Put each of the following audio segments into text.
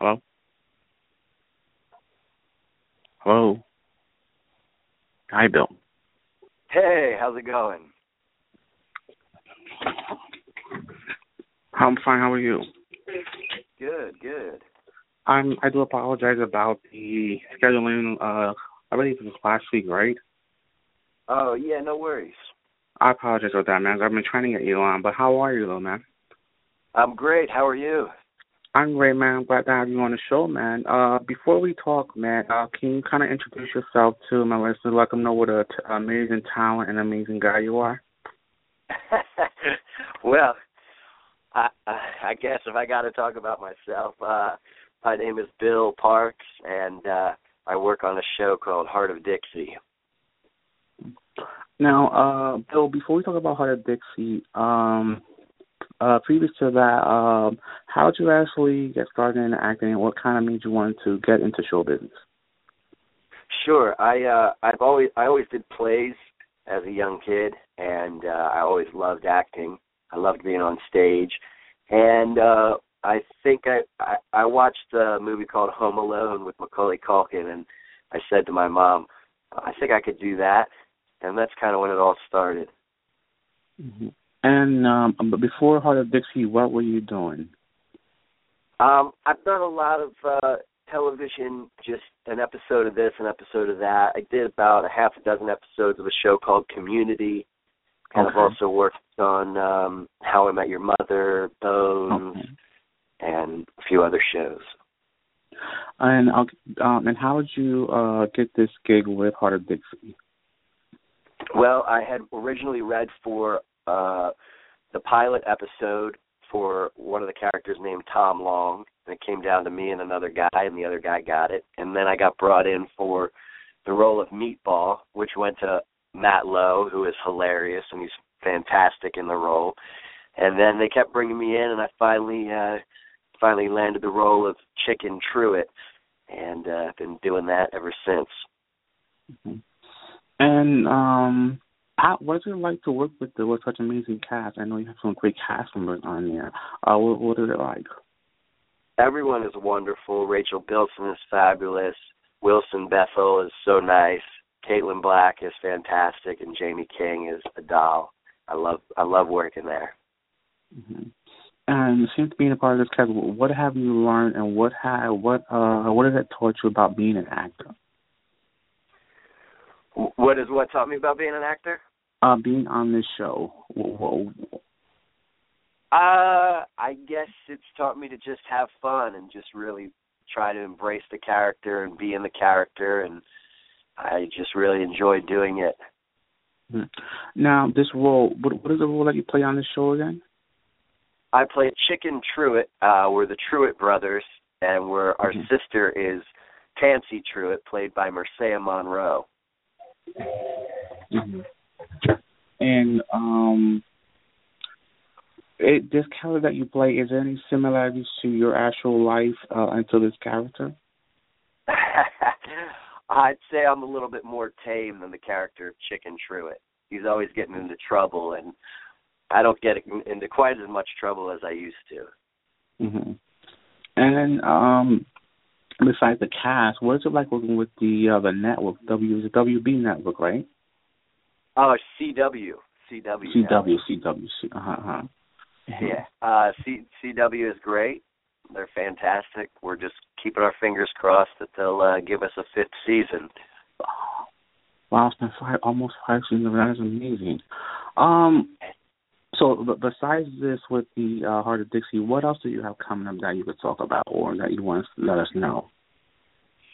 Hello? Hello? Hi, Bill. Hey, how's it going? I'm fine. How are you? Good, good. I'm. I do apologize about the scheduling. Uh, I believe it was last week, right? Oh, yeah, no worries. I apologize for that, man. I've been trying to get you on, but how are you, though, man? I'm great. How are you? I'm great, man. I'm glad to have you on the show, man. Uh, before we talk, man, uh, can you kind of introduce yourself to my listeners, let them know what a t- amazing talent and amazing guy you are? well, I, I guess if I got to talk about myself, uh, my name is Bill Parks, and uh, I work on a show called Hart of Dixie. Now, uh, Bill, before we talk about Hart of Dixie, um, uh, previous to that, um, how did you actually get started in acting, and what kind of made you want to get into show business? Sure, I uh, I've always I always did plays as a young kid, and uh, I always loved acting. I loved being on stage, and uh, I think I, I I watched a movie called Home Alone with Macaulay Culkin, and I said to my mom, I think I could do that, and that's kind of when it all started. Mm-hmm. And um, but before Hart of Dixie, what were you doing? Um, I've done a lot of uh, television, just an episode of this, an episode of that. I did about a half a dozen episodes of a show called Community, and Okay. I've also worked on um, How I Met Your Mother, Bones, Okay. and a few other shows. And um, and how did you uh get this gig with Hart of Dixie? Well, I had originally read for uh, the pilot episode for one of the characters named Tom Long, and it came down to me and another guy, and the other guy got it. And then I got brought in for the role of Meatball, which went to Matt Lowe, who is hilarious and he's fantastic in the role. And then they kept bringing me in, and I finally uh, finally landed the role of Chicken Truitt, and uh, I've been doing that ever since. Mhm. And um, how, what is it like to work with the, with such amazing cast? I know you have some great cast members on there. Uh, what, what is it like? everyone is wonderful. Rachel Bilson is fabulous. Wilson Bethel is so nice. Kaitlyn Black is fantastic, and Jaime King is a doll. I love I love working there. hmm And since being a part of this cast, what have you learned, and what have what uh what has it taught you about being an actor? Wh- What is what taught me about being an actor? Uh, being on this show. Wh- wh- Uh, I guess it's taught me to just have fun and just really try to embrace the character and be in the character, and I just really enjoy doing it. Mhm. Now, this role, what, what is the role that you play on this show again? I play Chicken Truitt. Uh, we're the Truitt brothers, and we're our Mhm. sister is Tansy Truitt, played by Marcia Monroe. hmm And um, it, this character that you play, is there any similarities to your actual life uh, and to this character? I'd say I'm a little bit more tame than the character of Chicken Truitt. He's always getting into trouble, and I don't get into quite as much trouble as I used to. hmm And um, besides the cast, what is it like working with the uh, the network? W the WB network, right? Oh, CW, CW, CW, CW, C- uh-huh, uh-huh. Yeah, uh, C- CW is great. They're fantastic. We're just keeping our fingers crossed that they'll uh, give us a fifth season. Wow, it's been five, almost five seasons. That is amazing. Um, so b- besides this with the uh, Hart of Dixie, what else do you have coming up that you could talk about or that you want to let us know?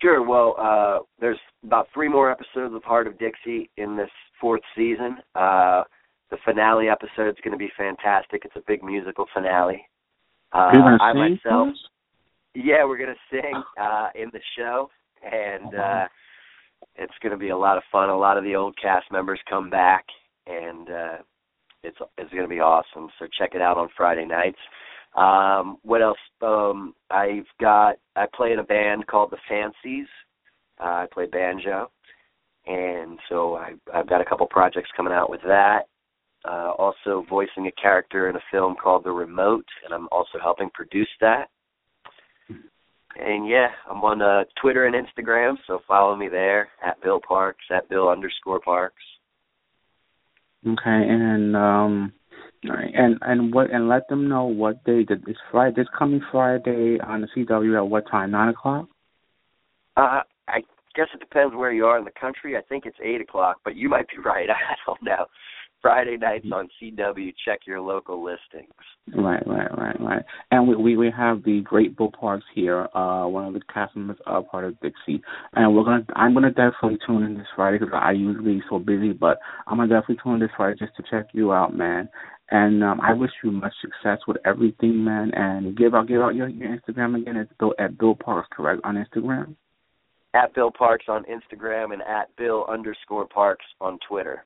Sure. Well, uh, there's about three more episodes of Hart of Dixie in this fourth season. Uh, the finale episode is going to be fantastic. It's a big musical finale. Uh, I sing myself, yeah, we're gonna sing uh, in the show, and uh, it's gonna be a lot of fun. A lot of the old cast members come back, and uh, it's it's gonna be awesome. So check it out on Friday nights. Um, what else? Um, I've got I play in a band called the Fancies. Uh, I play banjo, and so I, I've got a couple projects coming out with that. Uh, also voicing a character in a film called The Remote, and I'm also helping produce that. And yeah, I'm on uh, Twitter and Instagram, so follow me there at Bill Parks at Bill underscore Parks. Okay, and um, right, and and what and let them know what day This Friday. This coming Friday on the CW at what time? Nine o'clock. Uh, I guess it depends where you are in the country. I think it's eight o'clock, but you might be right. I don't know. Friday nights on CW. Check your local listings. Right, right, right, right. And we we, we have the great Bill Parks here, uh, one of the cast members are part of Dixie, and we're gonna I'm gonna definitely tune in this Friday because I usually so busy, but I'm gonna definitely tune in this Friday just to check you out, man. And um, I wish you much success with everything, man. And give out give out your, your Instagram again. It's Bill at Bill Parks, correct, on Instagram. At Bill Parks on Instagram and at Bill underscore Parks on Twitter.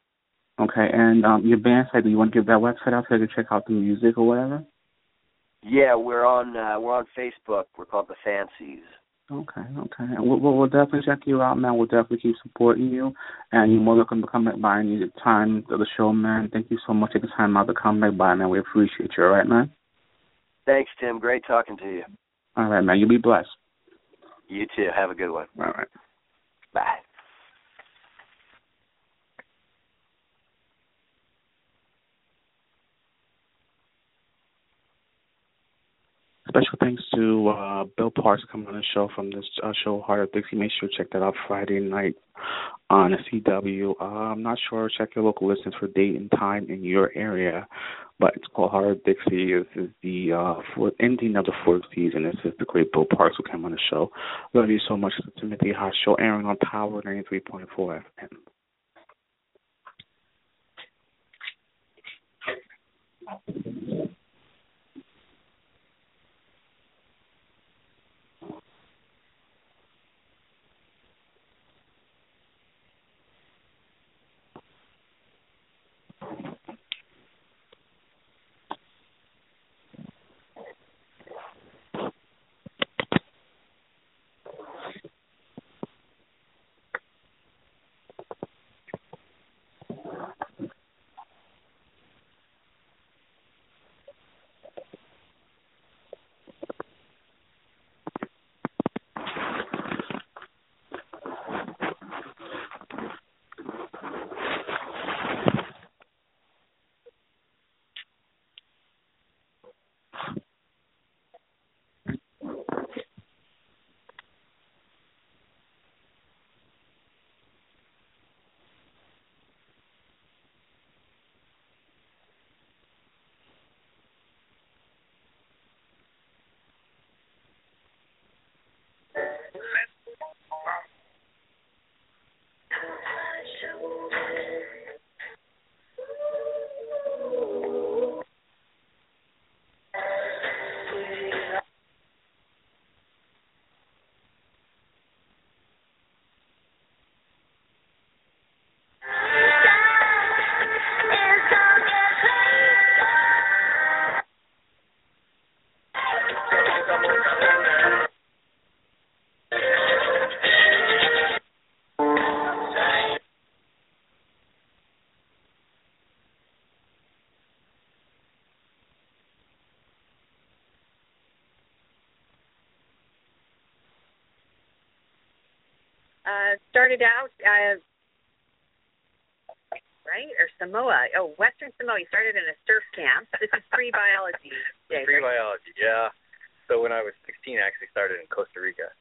Okay, and um, your band site, do you want to give that website out so they can check out the music or whatever? Yeah, we're on uh, we're on Facebook. We're called the Fancies. Okay, okay. We'll, we'll, we'll definitely check you out, man. We'll definitely keep supporting you. And you're more welcome to come back by any time of the show, man. Thank you so much for taking time out to come back by, man. We appreciate you, all right, man? Thanks, Tim. Great talking to you. All right, man. You be blessed. You too. Have a good one. All right. Bye. Special thanks to uh, Bill Parks coming on the show from this uh, show, Hart of Dixie. Make sure to check that out Friday night on the CW. Uh, I'm not sure. Check your local listings for date and time in your area, but it's called Hart of Dixie. This is the uh, fourth ending of the fourth season. This is the great Bill Parks who came on the show. Love you so much. It's Timothy Hot Show, airing on Power 93.4 FM. Uh, started out, uh, right, or Samoa. Oh, Western Samoa. You started in a surf camp. This is free biology. Free biology, yeah. So when I was 16, I actually started in Costa Rica.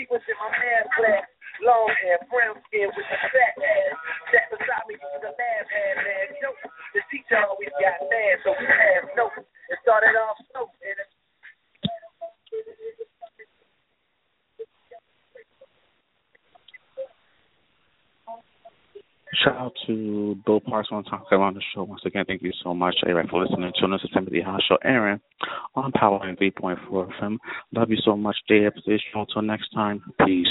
She was in my mad black, long hair, brown skin with a fat ass. That beside me was a mad, mad, mad joke. The teacher always got mad, so we had notes. It started off shout out to Bill Parks on talk around the show. Once again, thank you so much, Aaron, for listening to another Timothy High Show. Aaron on Power and 3.4 FM. Love you so much. Day, up. Until next time, peace.